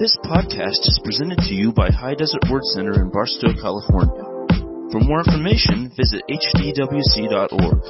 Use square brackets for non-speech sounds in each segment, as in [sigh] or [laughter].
This podcast is presented to you by High Desert Word Center in Barstow, California. For more information, visit hdwc.org.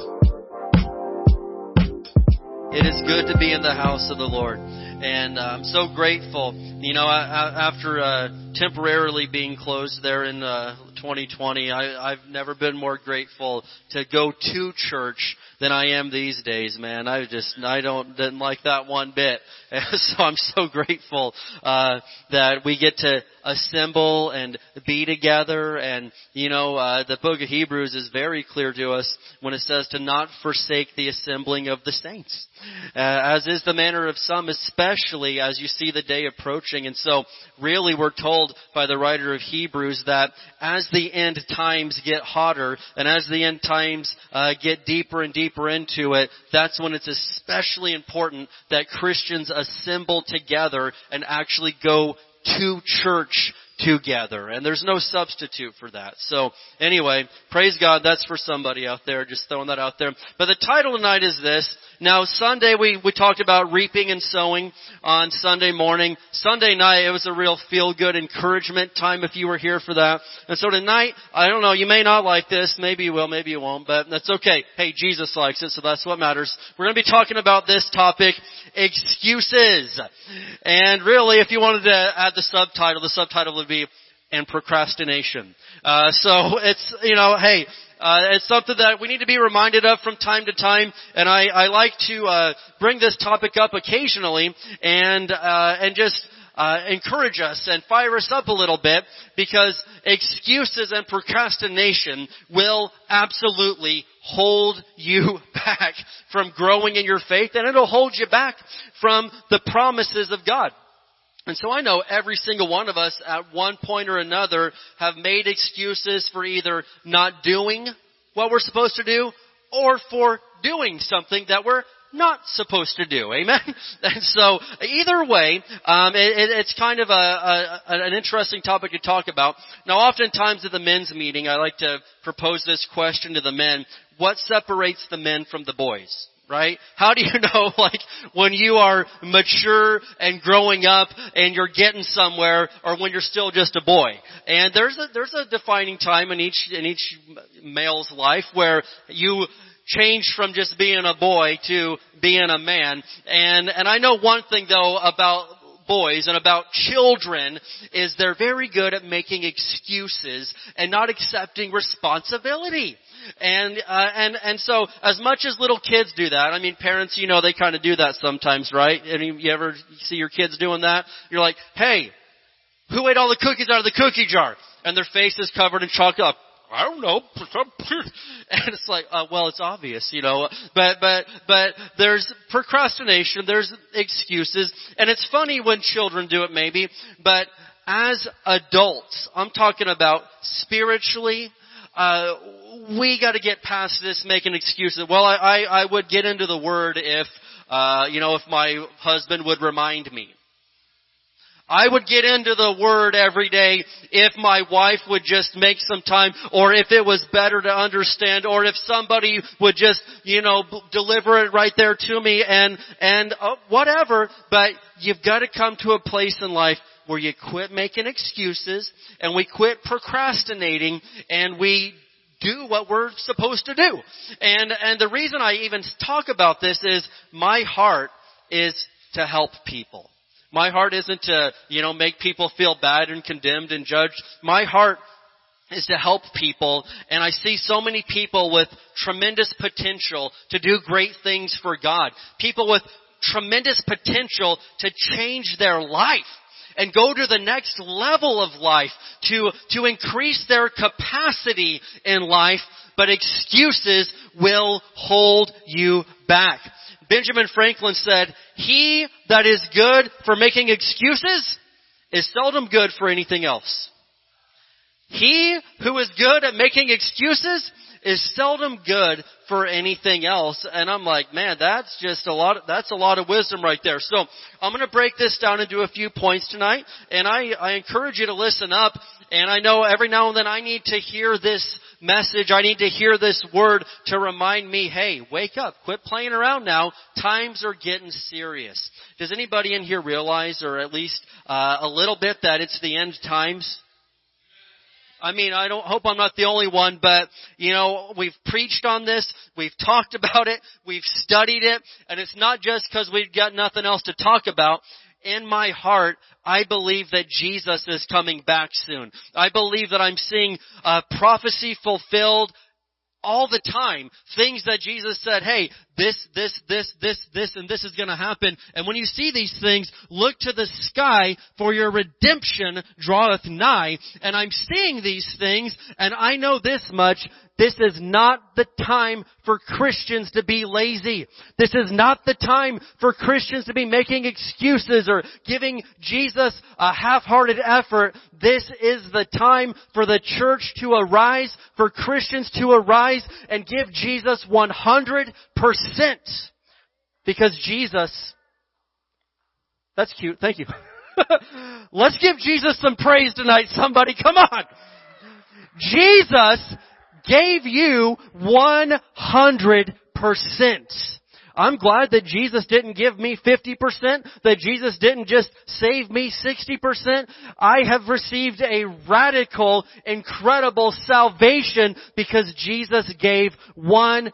It is good to be in the house of the Lord. And uh, I'm so grateful. You know, after uh, temporarily being closed there in uh, 2020, I, I've never been more grateful to go to church than I am these days, man. I just I don't didn't like that one bit. [laughs] So I'm so grateful uh, that we get to assemble and be together. And you know, uh, the book of Hebrews is very clear to us when it says to not forsake the assembling of the saints, uh, as is the manner of some, especially as you see the day approaching. And so, really, we're told by the writer of Hebrews that as the end times get hotter and as the end times uh, get deeper and deeper into it, that's when it's especially important that Christians assemble together and actually go to church together. And there's no substitute for that. So anyway, praise God, that's for somebody out there, just throwing that out there. But the title tonight is this. Now Sunday we, we talked about reaping and sowing on Sunday morning. Sunday night it was a real feel good encouragement time if you were here for that. And so tonight, I don't know, you may not like this, maybe you will, maybe you won't, but that's okay. Hey, Jesus likes it, so that's what matters. We're gonna be talking about this topic, excuses. And really, if you wanted to add the subtitle, the subtitle would be and procrastination. Uh, so [laughs] it's you know, hey, uh, it's something that we need to be reminded of from time to time, and I, I like to uh, bring this topic up occasionally and uh, and just uh, encourage us and fire us up a little bit because excuses and procrastination will absolutely hold you [laughs] back from growing in your faith, and it'll hold you back from the promises of God. And so I know every single one of us at one point or another have made excuses for either not doing what we're supposed to do or for doing something that we're not supposed to do. Amen? [laughs] And so either way, um, it, it's kind of a, a, an interesting topic to talk about. Now oftentimes at the men's meeting, I like to propose this question to the men. What separates the men from the boys? right? How do you [laughs] know, like, when you are mature and growing up and you're getting somewhere, or when you're still just a boy? And there's a there's a defining time in each in each male's life where you change from just being a boy to being a man. And and I know one thing though about boys and about children is they're very good at making excuses and not accepting responsibility. And uh, and and so as much as little kids do that, I mean parents, you know, they kind of do that sometimes, right? And you ever see your kids doing that? You're like, "Hey, who ate all the cookies out of the cookie jar?" And their face is covered in chocolate. I don't know. [laughs] And it's like, uh, well, it's obvious, you know. But, but, but there's procrastination, there's excuses, and it's funny when children do it maybe, but as adults, I'm talking about spiritually, uh, we got to get past this making excuses. Well, I, I, I would get into the word if, uh, you know, if my husband would remind me. I would get into the Word every day if my wife would just make some time, or if it was better to understand, or if somebody would just, you know, deliver it right there to me, and, and uh, whatever, but you've got to come to a place in life where you quit making excuses, and we quit procrastinating, and we do what we're supposed to do. And, and the reason I even talk about this is my heart is to help people. My heart isn't to, you know, make people feel bad and condemned and judged. My heart is to help people and I see so many people with tremendous potential to do great things for God. People with tremendous potential to change their life and go to the next level of life to, to increase their capacity in life, but excuses will hold you back. Benjamin Franklin said, he that is good for making excuses is seldom good for anything else. He who is good at making excuses is seldom good for anything else. And I'm like, man, that's just a lot, of, that's a lot of wisdom right there. So I'm going to break this down into a few points tonight. And I, I encourage you to listen up. And I know every now and then I need to hear this message. I need to hear this word to remind me, hey, wake up, quit playing around now. Times are getting serious. Does anybody in here realize, or at least uh, a little bit, that it's the end times? I mean, I don't hope I'm not the only one, but you know, we've preached on this, we've talked [laughs] about it, we've studied it, and it's not just because we've got nothing else to talk about in my heart, I believe that Jesus is coming back soon. I believe that I'm seeing a prophecy fulfilled all the time. Things that Jesus said, hey, this, this, this, this, this, and this is gonna happen. And when you see these things, look to the sky for your redemption draweth nigh. And I'm seeing these things, and I know this much, this is not the time for Christians to be lazy. This is not the time for Christians to be making excuses or giving Jesus a half-hearted effort. This is the time for the church to arise, for Christians to arise and give Jesus 100% because Jesus, that's cute, thank you. [laughs] Let's give Jesus some praise tonight, somebody, come on! Jesus gave you 100%. I'm glad that Jesus didn't give me 50%, that Jesus didn't just save me 60%. I have received a radical, incredible salvation because Jesus gave 100%.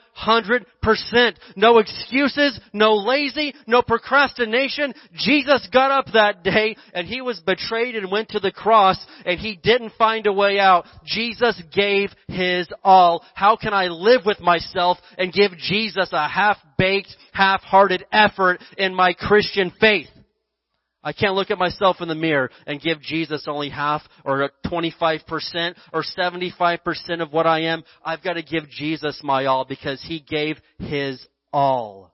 No excuses, no lazy, no procrastination. Jesus got up that day and he was betrayed and went to the cross and he didn't find a way out. Jesus gave his all. How can I live with myself and give Jesus a half-baked half-hearted effort in my Christian faith. I can't look at myself in the mirror and give Jesus only half or 25% or 75% of what I am. I've got to give Jesus my all because He gave His all.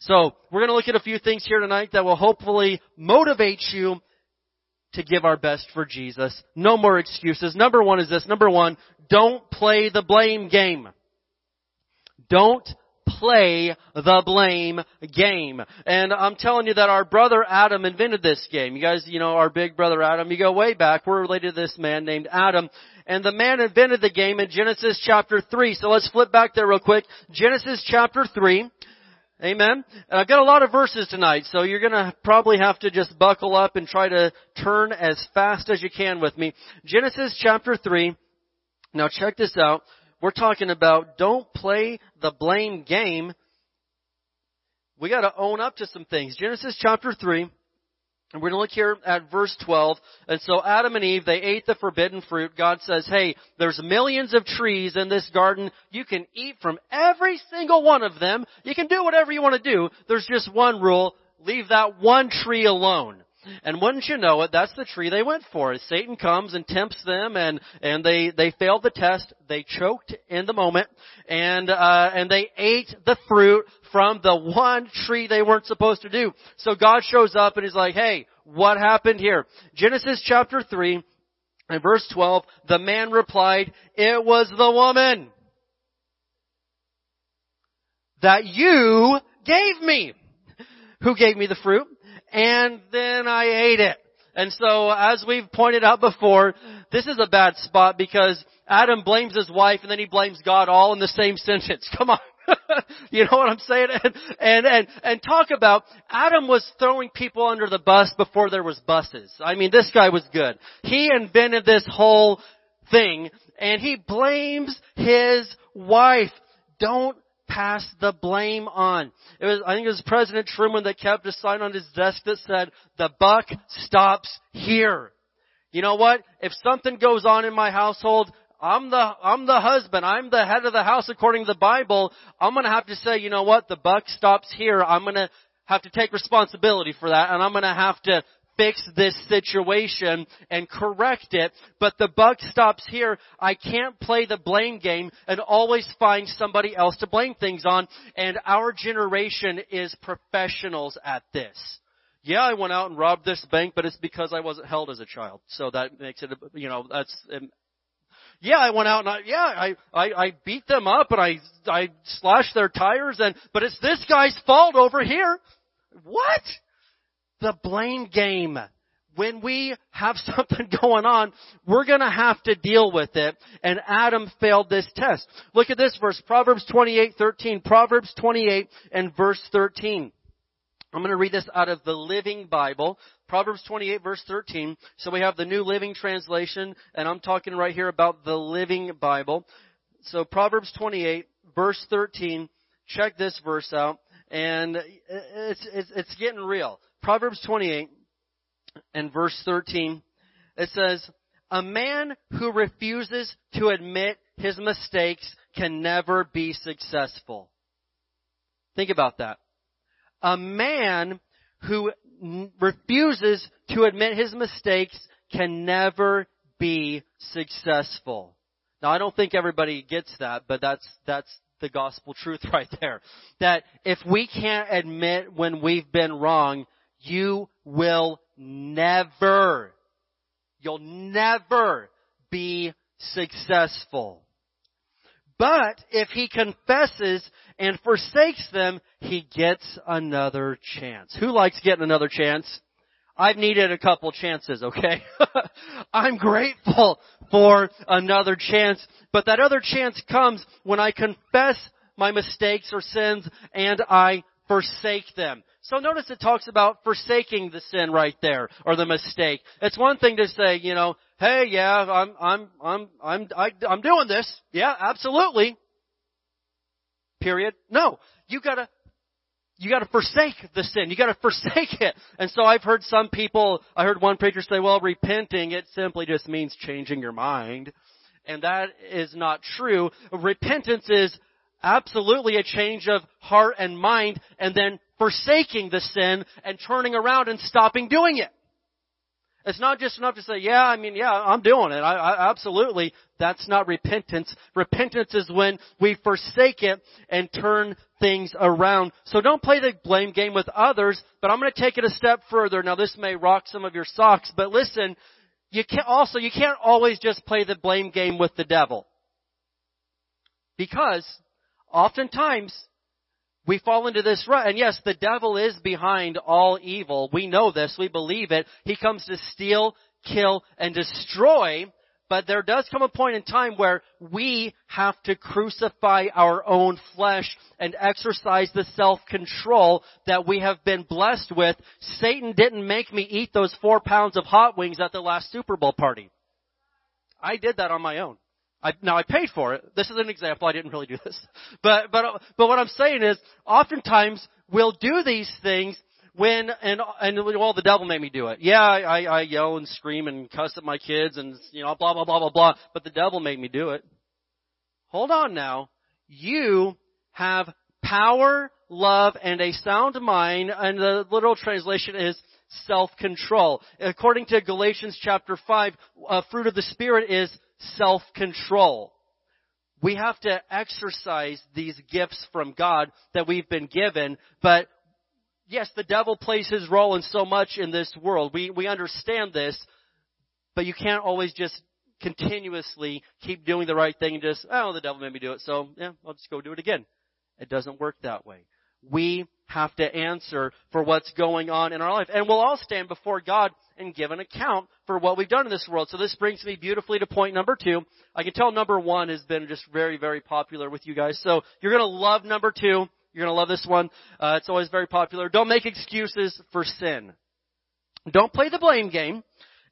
So, we're going to look at a few things here tonight that will hopefully motivate you to give our best for Jesus. No more excuses. Number one is this. Number one, don't play the blame game. Don't play the blame game. And I'm telling you that our brother Adam invented this game. You guys, you know, our big brother Adam, you go way back, we're related to this man named Adam. And the man invented the game in Genesis chapter 3. So let's flip back there real quick. Genesis chapter 3. Amen. And I've got a lot of verses tonight, so you're gonna probably have to just buckle up and try to turn as fast as you can with me. Genesis chapter 3. Now check this out. We're talking about don't play the blame game. We gotta own up to some things. Genesis chapter 3. And we're going to look here at verse 12. And so Adam and Eve, they ate the forbidden fruit. God says, hey, there's millions of trees in this garden. You can eat from every single one of them. You can do whatever you want to do. There's just one rule. Leave that one tree alone. And wouldn't you know it, that's the tree they went for. Satan comes and tempts them and, and they, they failed the test. They choked in the moment and, uh, and they ate the fruit from the one tree they weren't supposed to do. So God shows up and he's like, hey, what happened here? Genesis chapter 3 and verse 12, the man replied, it was the woman that you gave me. Who gave me the fruit? And then I ate it. And so, as we've pointed out before, this is a bad spot because Adam blames his wife and then he blames God all in the same sentence. [laughs] Come on. [laughs] you know what I'm saying? And, and, and, and talk about, Adam was throwing people under the bus before there was buses. I mean, this guy was good. He invented this whole thing and he blames his wife. Don't pass the blame on. It was, I think it was President Truman that kept a sign on his desk that said, the buck stops here. You know what? If something goes on in my household, I'm the, I'm the husband. I'm the head of the house according to the Bible. I'm gonna have to say, you know what? The buck stops here. I'm gonna have to take responsibility for that and I'm gonna have to fix this situation and correct it, but the buck stops here. I can't play the blame game and always find somebody else to blame things on, and our generation is professionals at this. Yeah, I went out and robbed this bank, but it's because I wasn't held as a child. So that makes it, you know, that's, um, yeah, I went out and I, yeah, I, I, I beat them up and I, I slashed their tires and, but it's this guy's fault over here. What? The blame game. when we have [laughs] something going on, we're gonna have to deal with it. And Adam failed this test. Look at this verse, Proverbs 28, 13. Proverbs 28 and verse 13. I'm going to read this out of the Living Bible. Proverbs 28 verse 13. So we have the New Living Translation, and I'm talking right here about the Living Bible. So Proverbs 28 verse 13. Check this verse out, and it's, it's, it's getting real. Proverbs 28 and verse 13. It says, a man who refuses to admit his mistakes can never be successful. Think about that. A man who refuses to admit his mistakes can never be successful. Now I don't think everybody gets that, but that's, that's the gospel [laughs] truth right there. That if we can't admit when we've been wrong, you will never, you'll never be successful. But if he confesses and forsakes them, he gets another chance. Who likes getting another chance? I've needed a couple chances, okay? [laughs] I'm grateful for another chance, but that other chance comes when I confess my mistakes or sins and I forsake them. So notice it talks about forsaking the sin right there, or the mistake. It's one thing to say, you know, hey, yeah, I'm, I'm, I'm, I'm, I, am i am doing this. Yeah, absolutely. Period. No. You gotta, you gotta forsake the sin. You gotta [laughs] forsake it. And so I've heard some people, I heard one preacher say, well, repenting, it simply just means changing your mind. And that is not true. Repentance is absolutely a change of heart and mind and then forsaking the sin and turning around and stopping doing it. It's not just enough to say, yeah, I mean, yeah, I'm doing it. I, I, absolutely. That's not repentance. Repentance is when we forsake it and turn things around. So don't play the blame game with others, but I'm going to take it a step further. Now this may rock some of your socks, but listen, you can't also, you can't always just play the blame game with the devil. Because oftentimes we fall into this rut. And yes, the devil is behind all evil. We know this. We believe it. He comes to steal, kill, and destroy. But there does come a point in time where we have to crucify our own flesh and exercise the self-control that we have been blessed with. Satan didn't make me eat those four pounds of hot wings at the last Super Bowl party. I did that on my own. I, now I paid for it. This is an example. I didn't really do this. [laughs] But, but, but what I'm saying is, oftentimes we'll do these things when, and, and, well, the devil made me do it. Yeah, I, I yell and scream and cuss at my kids and, you know, blah, blah, blah, blah, blah, but the devil made me do it. Hold on now. You have power, love, and a sound mind, and the literal translation is self-control. According to Galatians chapter 5, uh, fruit of the Spirit is self-control. We have to exercise these gifts from God that we've been given, but yes, the devil plays his role in so much in this world. We, we understand this, but you can't always just continuously keep doing the right thing and just, oh, the devil made me do it, so yeah, I'll just go do it again. It doesn't work that way. We have to answer for what's going on in our life. And we'll all stand before God and give an account for what we've done in this world. So this brings me beautifully to point number two. I can tell number one has been just very, very popular with you guys. So you're gonna love number two. You're gonna love this one. Uh, it's always very popular. Don't make excuses for sin. Don't play the blame game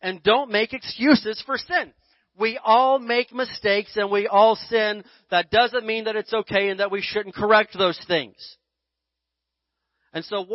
and don't make excuses for sin. We all make mistakes and we all sin. That doesn't mean that it's okay and that we shouldn't correct those things. And so,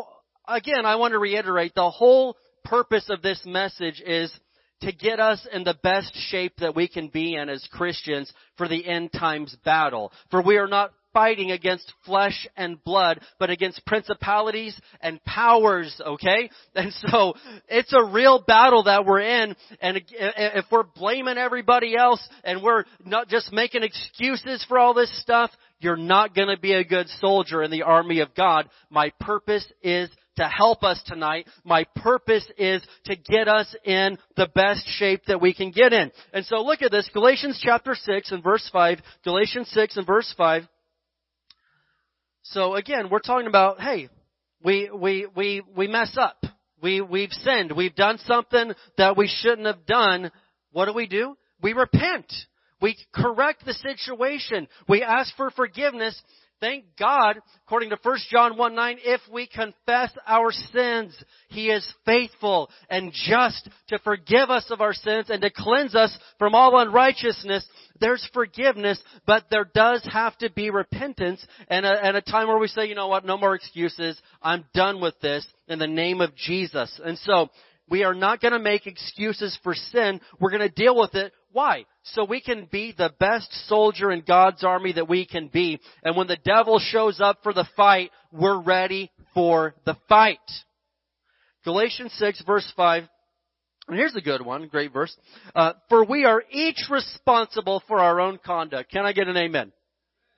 again, I want to reiterate the whole purpose of this message is to get us in the best shape that we can be in as Christians for the end times battle. For we are not fighting against flesh and blood, but against principalities and powers, okay? And so, it's a real battle that we're in, and if we're blaming everybody else, and we're not just making excuses for all this stuff, you're not gonna be a good soldier in the army of God. My purpose is to help us tonight. My purpose is to get us in the best shape that we can get in. And so look at this, Galatians chapter 6 and verse 5, Galatians 6 and verse 5. So again, we're talking about, hey, we, we, we, we mess up. We, we've sinned. We've done something that we shouldn't have done. What do we do? We repent. We correct the situation. We ask for forgiveness Thank God, according to 1 John 1 9, if we confess our sins, He is faithful and just to forgive us of our sins and to cleanse us from all unrighteousness. There's forgiveness, but there does have to be repentance and a, and a time where we say, you know what, no more excuses. I'm done with this in the name of Jesus. And so, we are not going to make excuses for sin. We're going to deal with it. Why? So we can be the best soldier in God's army that we can be. And when the devil shows up for the fight, we're ready for the fight. Galatians 6 verse 5. And here's a good one, great verse. Uh, for we are each responsible for our own conduct. Can I get an amen?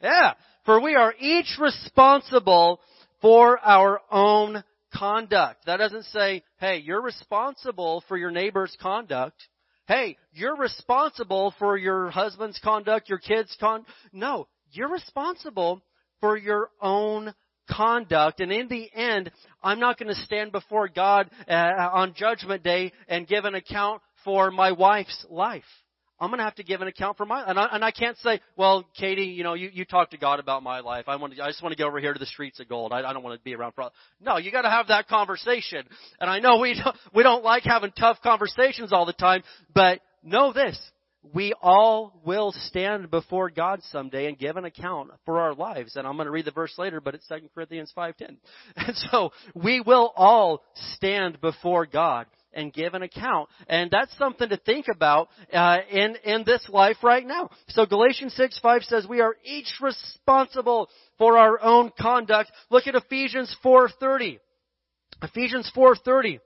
Yeah. For we are each responsible for our own conduct. That doesn't say, hey, you're responsible for your neighbor's conduct. Hey, you're responsible for your husband's conduct, your kids' conduct. No, you're responsible for your own conduct. And in the end, I'm not going to stand before God uh, on Judgment Day and give an account for my wife's life. I'm going to have to give an account for my, and I, and I can't say, well, Katie, you know, you, you talk to God about my life. I want to, I just want to go over here to the streets of gold. I, I don't want to be around for, no, you got to have that conversation. And I know we don't, we don't like having tough conversations all the time, but know this. We all will stand before God someday and give an account for our lives. And I'm going to read the verse later, but it's 2 Corinthians 5.10. [laughs] And so, we will all stand before God and give an account. And that's something to think about uh, in in this life right now. So Galatians 6 5 says we are each responsible for our own conduct. Look at Ephesians 4:30. Ephesians 4:30.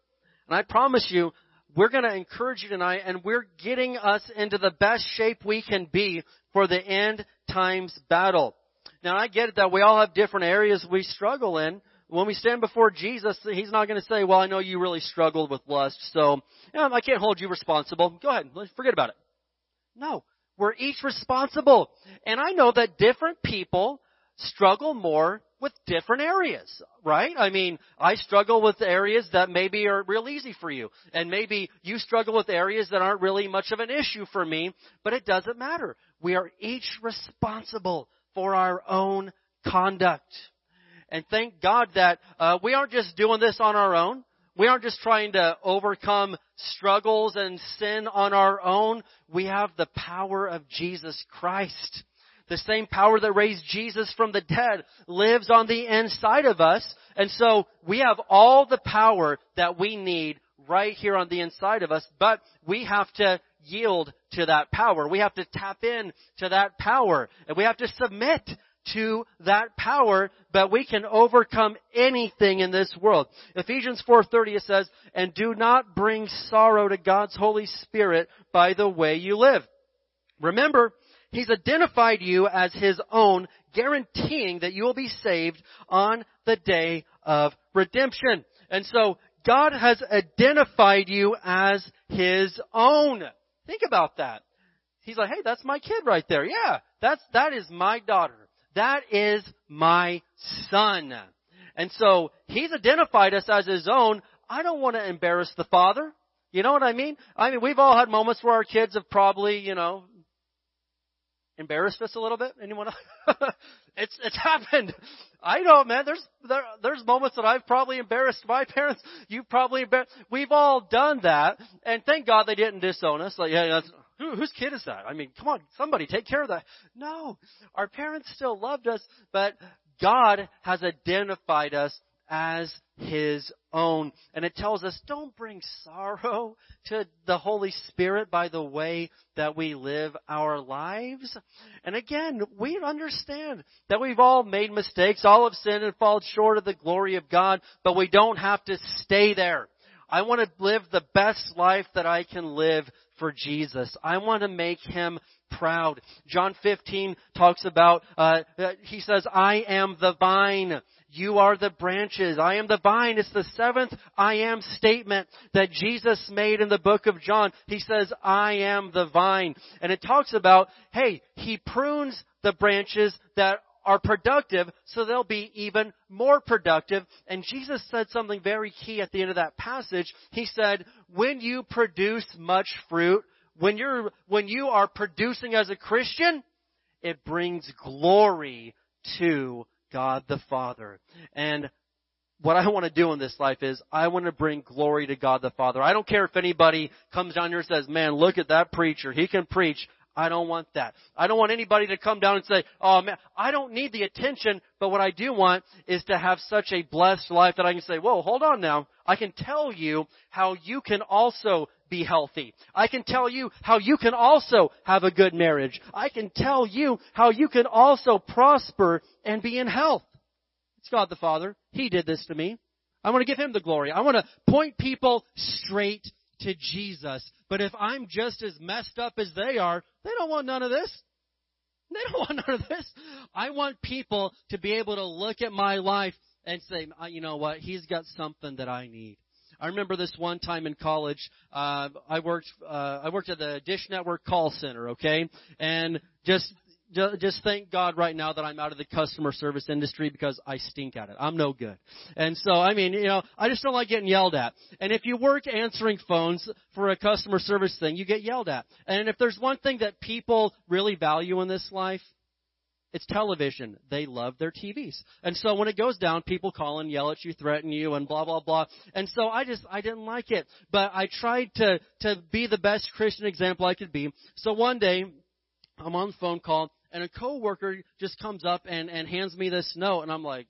And I promise you, we're going to encourage you tonight, and we're getting us into the best shape we can be for the end times battle. Now I get it that we all have different areas we struggle in, when we stand before Jesus, He's not going to say, well, I know you really struggled with lust, so I can't hold you responsible. Go ahead, forget about it. No. We're each responsible. And I know that different people struggle more with different areas, right? I mean, I struggle with areas that maybe are real easy for you. And maybe you struggle with areas that aren't really much of an issue for me, but it doesn't matter. We are each responsible for our own conduct. And thank God that uh, we aren't just doing this on our own. We aren't just trying to overcome struggles and sin on our own. We have the power of Jesus Christ. The same power that raised Jesus from the dead lives on the inside of us. And so we have all the power that we need right here on the inside of us, but we have to yield to that power. We have to tap in to that power. And we have to submit to that power, but we can overcome anything in this world. Ephesians 4:30 it says, "And do not bring sorrow to God's Holy Spirit by the way you live." Remember, He's identified you as His own, guaranteeing that you will be saved on the day of redemption. And so, God has identified you as His own. Think about that. He's like, hey, that's my kid right there. Yeah, that's, that is my daughter. That is my son. And so he's identified us as his own. I don't want to embarrass the father. You know what I mean? I mean, we've all had moments where our kids have probably, you know, embarrassed us a little bit. Anyone? [laughs] it's it's happened. I know, man. There's there, there's moments that I've probably embarrassed my parents. You've probably embarrassed. We've all done that, and thank God they didn't disown us. Like, yeah, that's, who, whose kid is that? I mean, come on, somebody take care of that. No, our parents still loved us, but God has identified us as His own. And it tells us don't bring sorrow to the Holy Spirit by the way that we live our lives. And again, we understand that we've all made mistakes, all have sinned and fallen short of the glory of God, but we don't have to stay there. I want to live the best life that I can live for Jesus. I want to make Him proud. John 15 talks about, uh, he says, I am the vine. You are the branches. I am the vine. It's the seventh I am statement that Jesus made in the book of John. He says, I am the vine. And it talks about, hey, He prunes the branches that are productive, so they'll be even more productive. And Jesus said something very key at the end of that passage. He said, when you produce much fruit, when you're, when you are producing as a Christian, it brings glory to God the Father. And what I want to do in this life is I want to bring glory to God the Father. I don't care if anybody comes down here and says, man, look at that preacher. He can preach. I don't want that. I don't want anybody to come down and say, oh man, I don't need the attention, but what I do want is to have such a blessed life that I can say, whoa, hold on now. I can tell you how you can also be healthy. I can tell you how you can also have a good marriage. I can tell you how you can also prosper and be in health. It's God the Father. He did this to me. I want to give Him the glory. I want to point people straight to Jesus. But if I'm just as messed up as they are, they don't want none of this. They don't [laughs] want none of this. I want people to be able to look at my life and say, uh, you know what, he's got something that I need. I remember this one time in college. Uh, I worked. Uh, I worked at the Dish Network call center. Okay, and just just thank God right now that I'm out of the customer service industry because I stink at it. I'm no good. And so, I mean, you know, I just don't like getting yelled at. And if you work answering phones for a customer service thing, you get yelled at. And if there's one thing that people really value in this life, it's television. They love their TVs. And so when it goes down, people call and yell at you, threaten you, and blah, blah, blah. And so I just, I didn't like it. But I tried to, to be the best Christian example I could be. So one day, I'm on the phone call, and a coworker just comes up and, and hands me this note, and I'm like,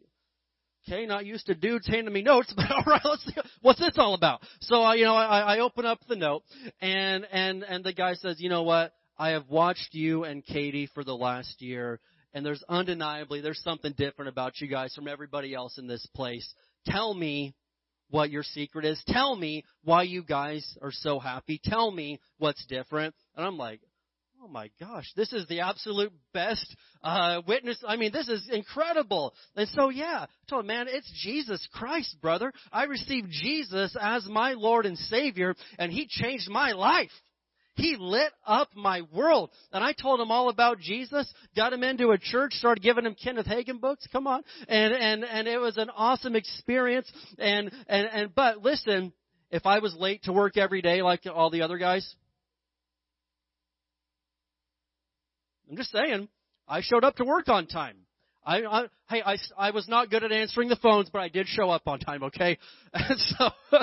okay, not used to dudes handing me notes, [laughs] but all right, let's see, what's this all about? So I, you know, I, I open up the note, and and and the guy says, you know what? I have watched you and Katie for the last year, and there's undeniably there's something different about you guys from everybody else in this place. Tell me what your secret is. Tell me why you guys are so happy. Tell me what's different. And I'm like, oh my gosh, this is the absolute best uh, witness. I mean, this is incredible. And so, yeah, I told him, man, it's Jesus Christ, brother. I received Jesus as my Lord and Savior, and He changed my life. He lit up my world. And I told him all about Jesus, got him into a church, started giving him Kenneth Hagin books, come on. And, and, and it was an awesome experience. And, and, and, but listen, if I was late to work every day like all the other guys, I'm just saying, I showed up to work on time. I, I hey, I, I was not good at answering the phones, but I did show up on time, okay? [laughs] And so [laughs]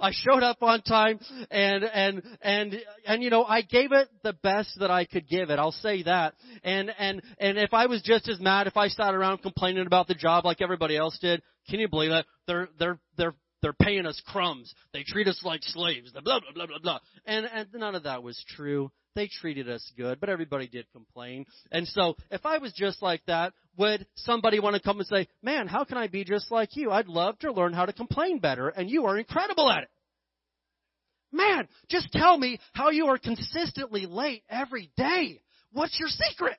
I showed up on time and and and and you know, I gave it the best that I could give it. I'll say that. And and and if I was just as mad if I sat around complaining about the job like everybody else did, can you believe that? They're they're they're they're paying us crumbs. They treat us like slaves. Blah blah blah blah blah. And and none of that was true. They treated us good, but everybody did complain. And so, if I was just like that, would somebody want to come and say, "Man, how can I be just like you? I'd love to learn how to complain better, and you are incredible at it." Man, just tell me how you are consistently late every day. What's your secret?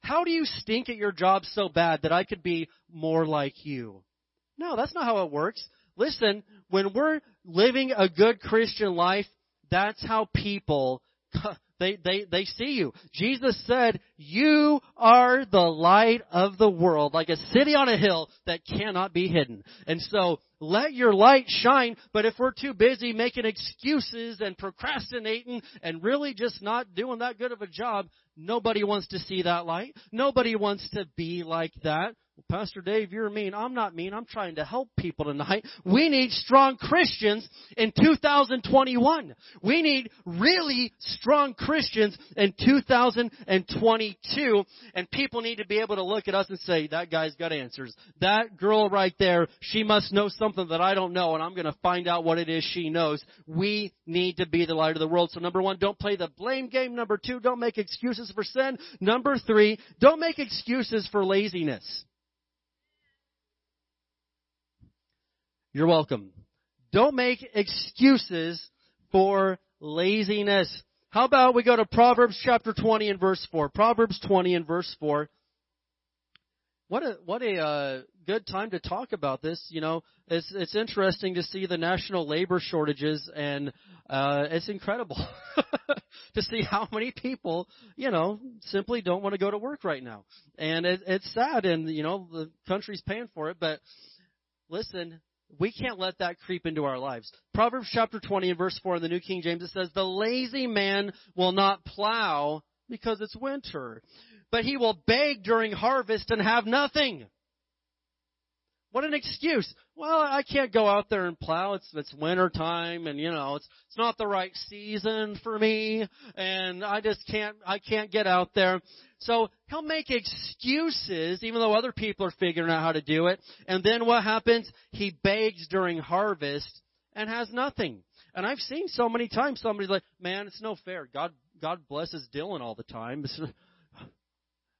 How do you stink at your job so bad that I could be more like you? No, that's not how it works. Listen, when we're living a good Christian life, that's how people [laughs] they, they, they see you. Jesus said, you are the light of the world, like a city on a hill that cannot be hidden. And so, let your light shine, but if we're too busy making excuses and procrastinating and really just not doing that good of a job, nobody wants to see that light. Nobody wants to be like that. Pastor Dave, you're mean. I'm not mean. I'm trying to help people tonight. We need strong Christians in 2021. We need really strong Christians in 2022. And people need to be able to look at us and say, that guy's got answers. That girl right there, she must know something that I don't know and I'm going to find out what it is she knows. We need to be the light of the world. So number one, don't play the blame game. Number two, don't make excuses for sin. Number three, don't make excuses for laziness. You're welcome. Don't make excuses for laziness. How about we go to Proverbs chapter 20 and verse 4. Proverbs 20 and verse 4. What a, what a uh, good time to talk about this. You know, it's it's interesting to see the national labor shortages, and uh, it's incredible [laughs] to see how many people, you know, simply don't want to go to work right now, and it, it's sad, and you know, the country's paying for it. But listen, we can't let that creep into our lives. Proverbs chapter 20 and verse 4 in the New King James it says, "The lazy man will not plow because it's winter, but he will beg during harvest and have nothing." What an excuse. Well, I can't go out there and plow. It's it's winter time and you know, it's it's not the right season for me and I just can't I can't get out there. So he'll make excuses even though other people are figuring out how to do it. And then what happens? He begs during harvest and has nothing. And I've seen so many times somebody's like, "Man, it's no fair. God God blesses Dylan all the time." [laughs]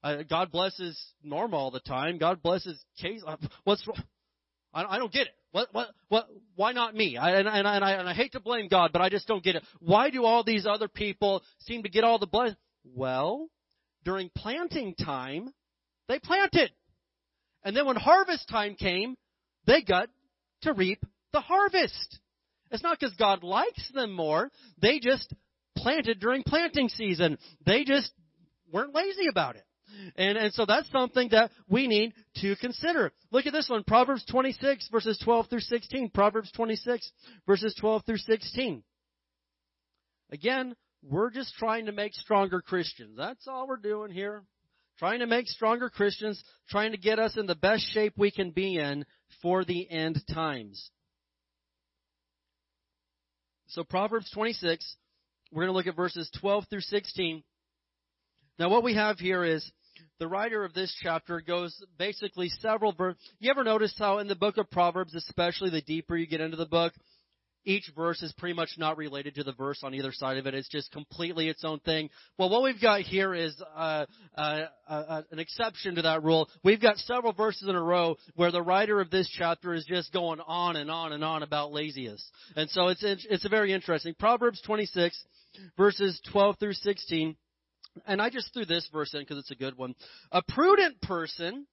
Uh, God blesses Norma all the time. God blesses Case. Uh, what's wrong? I, I don't get it. What, what, what, why not me? I, and, and, and, I, and I hate to blame God, but I just don't get it. Why do all these other people seem to get all the blessings? Well, during planting time, they planted. And then when harvest time came, they got to reap the harvest. It's not because God likes them more. They just planted during planting season. They just weren't lazy about it. And, and so that's something that we need to consider. Look at this one, Proverbs 26 verses 12 through 16. Proverbs 26 verses 12 through 16. Again, we're just trying to make stronger Christians. That's all we're doing here. Trying to make stronger Christians, trying to get us in the best shape we can be in for the end times. So Proverbs 26, we're going to look at verses 12 through 16. Now what we have here is the writer of this chapter goes basically several verses. You ever notice how in the book of Proverbs, especially the deeper you get into the book, each verse is pretty much not related to the verse on either side of it. It's just completely its own thing. Well, what we've got here is uh, uh, uh, an exception to that rule. We've got several verses in a row where the writer of this chapter is just going on and on and on about laziness, and so it's it's a very interesting. Proverbs 26, verses 12 through 16 and I just threw this verse in because it's a good one. A prudent person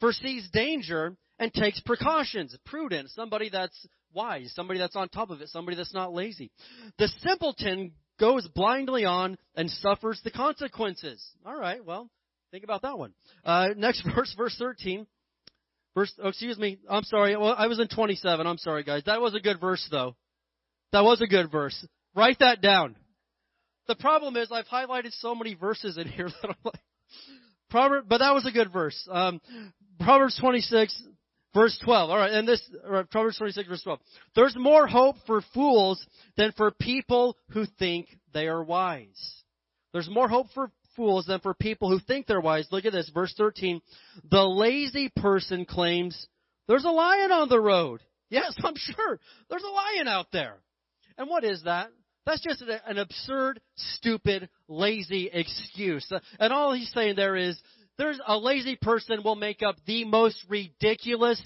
foresees danger and takes precautions. Prudent, somebody that's wise, somebody that's on top of it, somebody that's not lazy. The simpleton goes blindly on and suffers the consequences. All right, well, think about that one. Uh, next [laughs] verse, verse 13. Verse, oh, excuse me. I'm sorry. Well, I was in 27. I'm sorry, guys. That was a good verse, though. That was a good verse. Write that down. The problem is I've highlighted so many verses in here [laughs] that I'm like, Proverbs, but that was a good verse. Um, Proverbs 26, verse 12. All right, and this right, Proverbs 26, verse 12. There's more hope for fools than for people who think they are wise. There's more hope for fools than for people who think they're wise. Look at this, verse 13. The lazy person claims there's a lion on the road. Yes, [laughs] I'm sure. There's a lion out there. And what is that? That's just an absurd, stupid, lazy excuse. And all he's saying there is, there's a lazy person will make up the most ridiculous,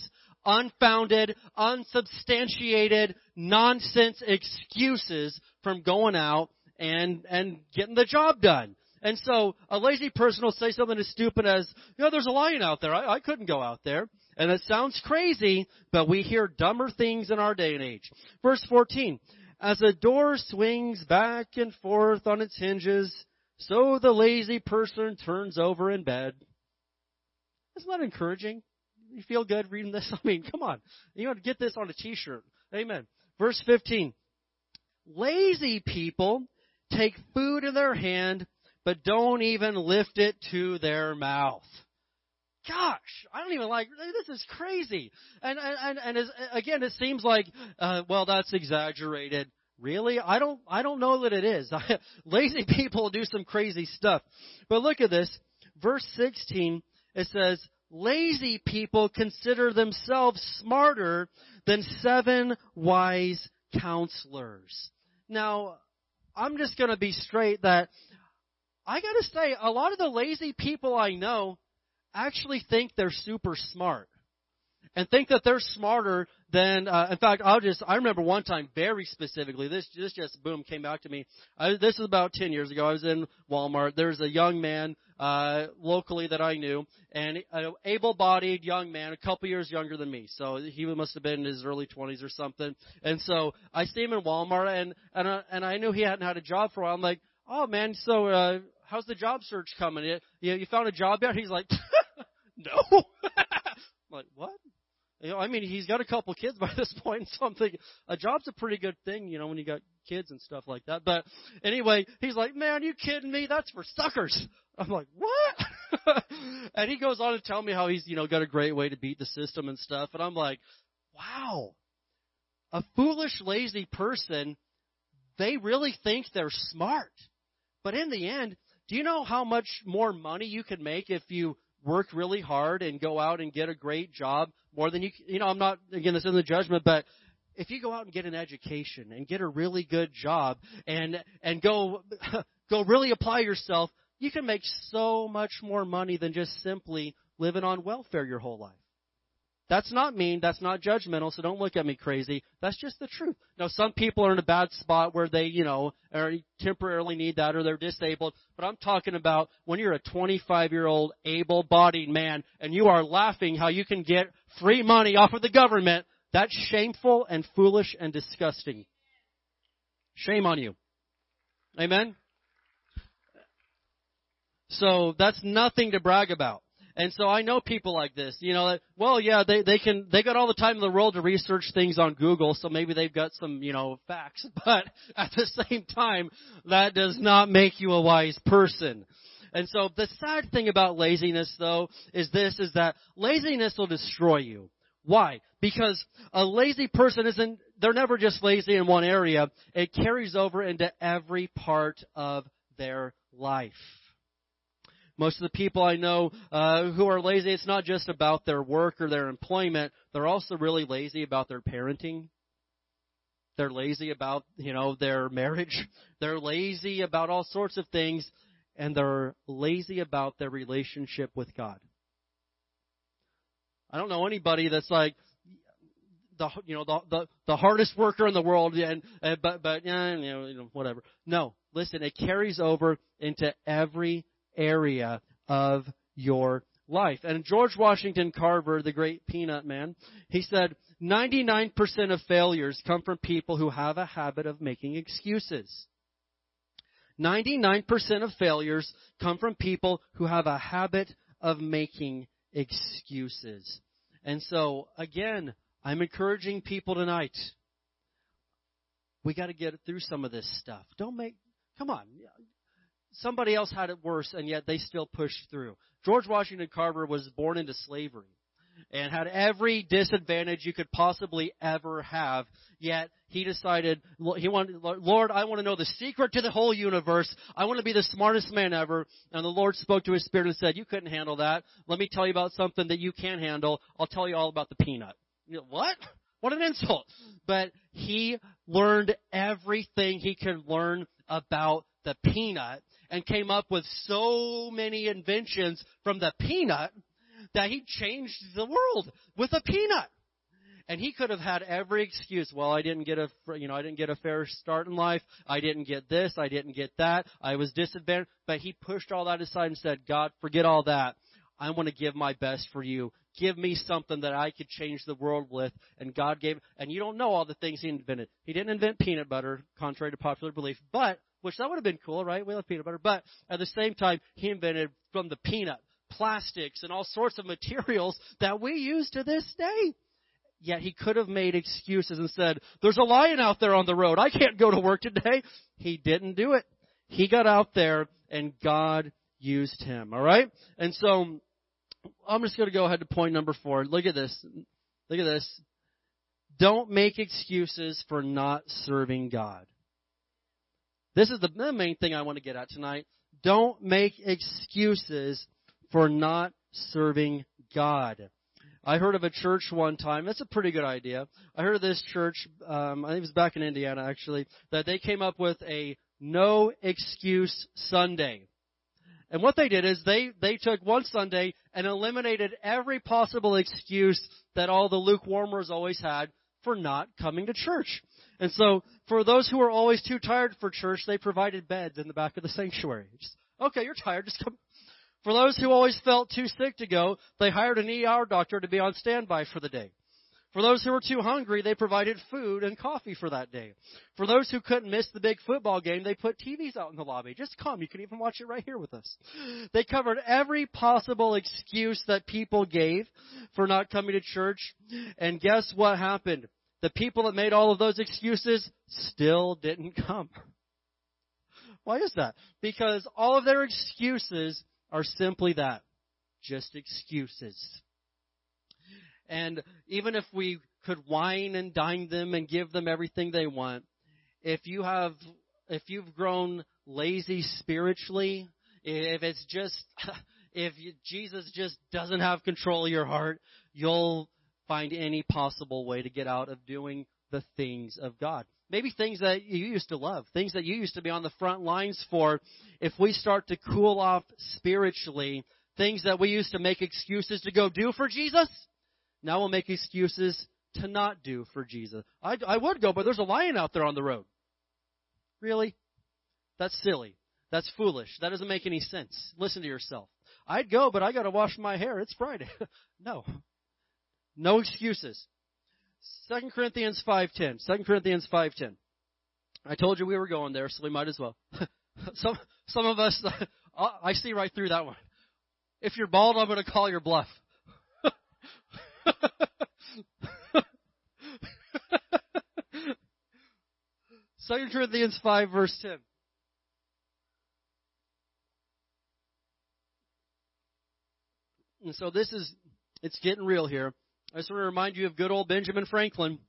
unfounded, unsubstantiated, nonsense excuses from going out and, and getting the job done. And so a lazy person will say something as stupid as, you know, there's a lion out there. I, I couldn't go out there. And it sounds crazy, but we hear dumber things in our day and age. Verse 14. As a door swings back and forth on its hinges, so the lazy person turns over in bed. Isn't that encouraging? You feel good reading this? [laughs] I mean, come on. You want to get this on a t-shirt. Amen. Verse 15. Lazy people take food in their hand, but don't even lift it to their mouth gosh, I don't even like this is crazy. And and and as, again, it seems like uh, well, that's exaggerated. Really? I don't I don't know that it is. [laughs] Lazy people do some crazy stuff. But look at this. Verse 16, it says, "Lazy people consider themselves smarter than seven wise counselors." Now, I'm just going to be straight that I got to say a lot of the lazy people I know actually think they're super smart. and think that they're smarter than. Uh, in fact, I'll just. I remember one time very specifically. This this just boom came back to me. I, this is about ten years ago. I was in Walmart. There's a young man uh, locally that I knew, and an able-bodied young man, a couple years younger than me. So he must have been in his early 20s or something. And so I see him in Walmart, and and uh, and I knew he hadn't had a job for a while. I'm like, oh man, so uh, how's the job search coming? You, you found a job yet? He's like, [laughs] no. [laughs] Like, what? You know, I mean, he's got a couple kids by [laughs] this point, so I'm thinking a job's a pretty good thing, you know, when you got kids and stuff like that. But anyway, he's like, "Man, you kidding me? That's for suckers." I'm like, "What?" [laughs] and he goes on to tell me how he's, you know, got a great way to beat the system and stuff, and I'm like, "Wow." A foolish, lazy person, they really think they're smart. But in the end, do you know how much more money you can make if you work really hard and go out and get a great job more than you you know I'm not again this isn't the judgment but if you go out and get an education and get a really good job and and go [laughs] go really apply yourself you can make so much more money than just simply living on welfare your whole life that's not mean. That's not judgmental. So don't look at me crazy. That's just the truth. Now, some people are in a bad spot where they, you know, are temporarily need that or they're disabled. But I'm talking about when you're a 25 year old able-bodied man and you are laughing how you can get free money off of the government. That's shameful and foolish and disgusting. Shame on you. Amen. So that's nothing to brag about. And so I know people like this, you know, well, yeah, they, they can, they got all the time in the world to research things on Google, so maybe they've got some, you know, facts, [laughs] but at the same time, that does not make you a wise person. And so the sad thing about laziness though is this, is that laziness will destroy you. Why? Because a lazy person isn't, they're never just lazy in one area. It carries over into every part of their life. Most of the people I know uh, who are lazy, it's not just about their work or their employment. They're also really lazy about their parenting. They're lazy about, you know, their marriage. [laughs] They're lazy about all sorts of things. And they're lazy about their relationship with God. I don't know anybody that's like, the you know the the, the hardest worker in the world and uh, but but yeah you know, you know whatever no listen it carries over into every area of your life. And George Washington Carver, the great peanut man, he said, 99% of failures come from people who have a habit of making excuses. 99% of failures come from people who have a habit of making excuses. And so, again, I'm encouraging people tonight. We got to get through some of this stuff. Don't make, come on, somebody else had it worse, and yet they still pushed through. George Washington Carver was born into slavery and had every disadvantage you could possibly ever have. Yet he decided he wanted, Lord, I want to know the secret to the whole universe. I want to be the smartest man ever. And the Lord spoke to his spirit and said, "You couldn't handle that. Let me tell you about something that you can handle. I'll tell you all about the peanut." You know, what? What an insult! But he learned everything he could learn about the peanut and came up with so many inventions from the peanut that he changed the world with a peanut. And he could have had every excuse. Well, I didn't get a, you know, I didn't get a fair start in life. I didn't get this. I didn't get that. I was disadvantaged. But he pushed all that aside and said, God, forget all that. I want to give my best for you. Give me something that I could change the world with. And God gave, and you don't know all the things he invented. He didn't invent peanut butter, contrary to popular belief, but which that would have been cool, right? We love peanut butter. But at the same time, he invented from the peanut plastics and all sorts of materials that we use to this day. Yet he could have made excuses and said, there's a lion out there on the road. I can't go to work today. He didn't do it. He got out there and God used him. All right? And so I'm just going to go ahead to point number four. Look at this. Look at this. Don't make excuses for not serving God. This is the main thing I want to get at tonight. Don't make excuses for not serving God. I heard of a church one time. That's a pretty good idea. I heard of this church. Um, I think it was back in Indiana actually. That they came up with a no excuse Sunday. And what they did is they, they took one Sunday and eliminated every possible excuse that all the lukewarmers always had for not coming to church. And so, for those who are always too tired for church, they provided beds in the back of the sanctuary. Just, okay, you're tired, just come. For those who always felt too sick to go, they hired an ER doctor to be on standby for the day. For those who were too hungry, they provided food and coffee for that day. For those who couldn't miss the big football game, they put TVs out in the lobby. Just come. You can even watch it right here with us. They covered every possible excuse that people gave for not coming to church. And guess what happened? The people that made all of those excuses still didn't [laughs] come. Why is that? Because all of their excuses are simply that. Just excuses. And even if we could wine and dine them and give them everything they want, if you have, if you've grown lazy spiritually, if it's just, [laughs] if you, Jesus just doesn't have control of your heart, you'll find any possible way to get out of doing the things of God. Maybe things that you used to love, things that you used to be on the front lines for. If we start to cool off spiritually, things that we used to make excuses to go do for Jesus, now we'll make excuses to not do for Jesus. I, I would go, but there's a lion out there on the road. Really? That's silly. That's foolish. That doesn't make any sense. Listen to yourself. I'd go, but I got to wash my hair. It's Friday. [laughs] no. No excuses. 2 Corinthians 5:10. 2 Corinthians 5:10. I told you we were going there, so we might as well. [laughs] some some of us [laughs] I see right through that one. If you're bald, I'm going to call your bluff. [laughs] Second Corinthians five verse ten. And so this is it's getting real here. I just want to remind you of good old Benjamin Franklin.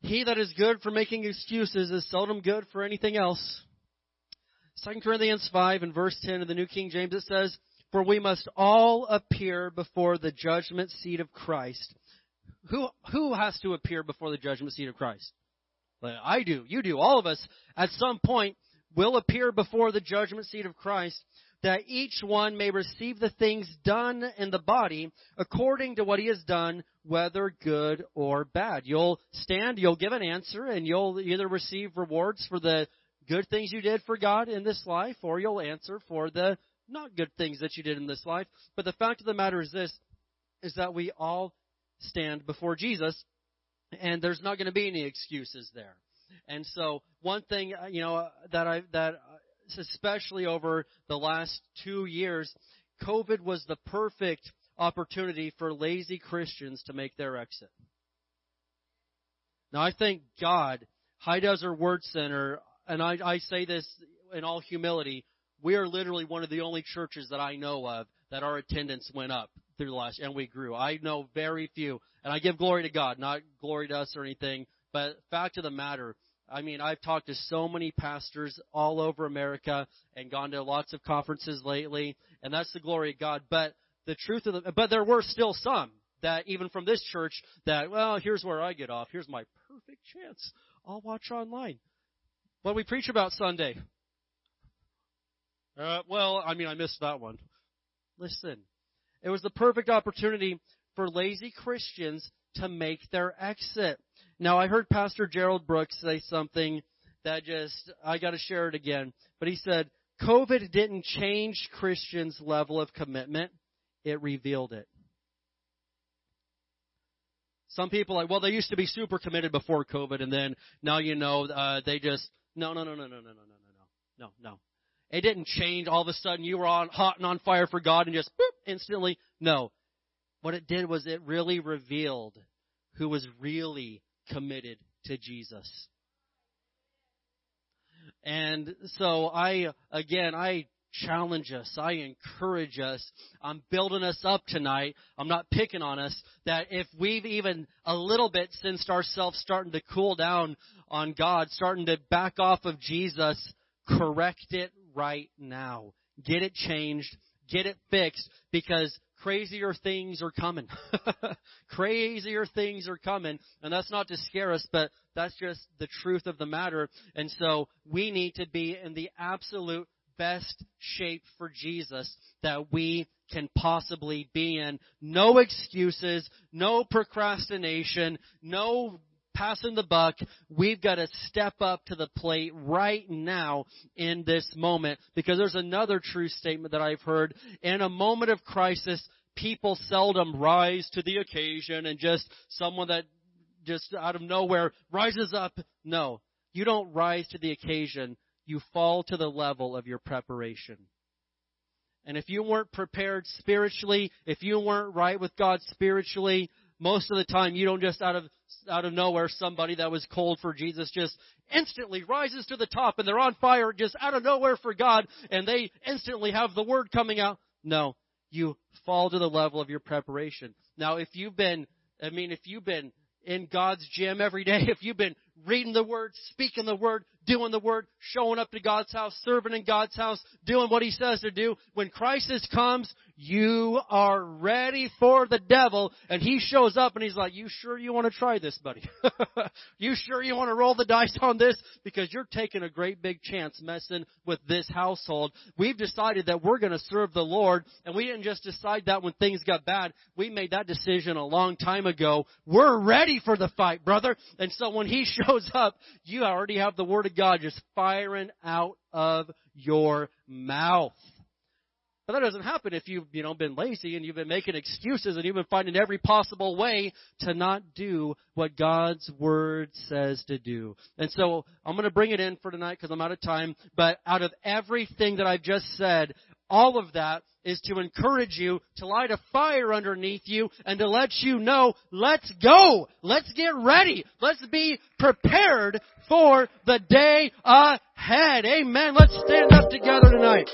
He that is good for making excuses is seldom good for anything else. 2 Corinthians 5 and verse 10 of the New King James it says, For we must all appear before the judgment seat of Christ, who, who has to appear before the judgment seat of Christ? Well, I do. You do. All of us at some point will appear before the judgment seat of Christ that each one may receive the things done in the body according to what he has done, whether good or bad. You'll stand, you'll give an answer, and you'll either receive rewards for the good things you did for God in this life, or you'll answer for the not good things that you did in this life. But the fact of the matter is this, is that we all stand before Jesus, and there's not going to be any excuses there. And so, one thing uh, you know that I that especially over the last two years, COVID was the perfect opportunity for lazy Christians to make their exit. Now, I thank God, High Desert Word Center, and I, I say this in all humility, we are literally one of the only churches that I know of that our attendance went up through the last, and we grew. I know very few, and I give glory to God, not glory to us or anything. But fact of the matter, I mean, I've talked to so many pastors all over America and gone to lots of conferences lately, and that's the glory of God. But the truth of the, but there were still some that even from this church that, well, here's where I get off. Here's my perfect chance. I'll watch online. What we preach about Sunday? Uh, well, I mean, I missed that one. Listen, it was the perfect opportunity for lazy Christians to make their exit. Now, I heard Pastor Gerald Brooks say something that just, I gotta share it again. But he said, COVID didn't change Christians' level of commitment, it revealed it. Some people like, well, they used to be super committed before COVID, and then now you know uh, they just no no, no, no, no, no, no, no, no, no, no, no. It didn't change all of a sudden you were on hot and on fire for God and just boop, instantly. No. What it did was it really revealed who was really committed to Jesus. And so I, again, I challenge us. I encourage us. I'm building us up tonight. I'm not picking on us that if we've even a little bit sensed ourselves starting to cool down on God, starting to back off of Jesus, correct it right now. Get it changed. Get it fixed because crazier things are coming. [laughs] crazier things are coming. And that's not to scare us, but that's just the truth of the matter. And so we need to be in the absolute best shape for Jesus that we can possibly be in. No excuses, no procrastination, no passing the buck. We've got to step up to the plate right now in this moment because there's another true statement that I've heard. In a moment of crisis, people seldom rise to the occasion and just someone that just out of nowhere rises up. No, you don't rise to the occasion. You fall to the level of your preparation. And if you weren't prepared spiritually, if you weren't right with God spiritually, most of the time you don't just out of out of nowhere somebody that was cold for Jesus just instantly rises to the top and they're on fire just out of nowhere for God and they instantly have the word coming out. No, you fall to the level of your preparation. Now if you've been I mean if you've been in God's gym every day, [laughs] if you've been reading the Word, speaking the Word, doing the Word, showing up to God's house, serving in God's house, doing what He says to do, when crisis comes, you are ready for the devil, and he shows up and he's like, you sure you want to try this, buddy? [laughs] you sure you want to roll the dice on this? Because you're taking a great big chance messing with this household. We've decided that we're going to serve the Lord, and we didn't just decide that when things got bad. We made that decision a long time ago. We're ready for the fight, brother. And so when he [laughs] shows up, you already have the Word of God just firing out of your mouth. But that doesn't happen if you've, you know, been lazy and you've been making excuses and you've been finding every possible way to not do what God's Word says to do. And so I'm going to bring it in for tonight because I'm out of time. But out of everything that I've just said, all of that is to encourage you to light a fire underneath you and to let you know, let's go. Let's get ready. Let's be prepared for the day ahead. Amen. Let's stand up together tonight.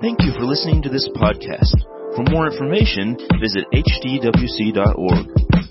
Thank you for listening to this podcast. For more information, visit hdwc.org.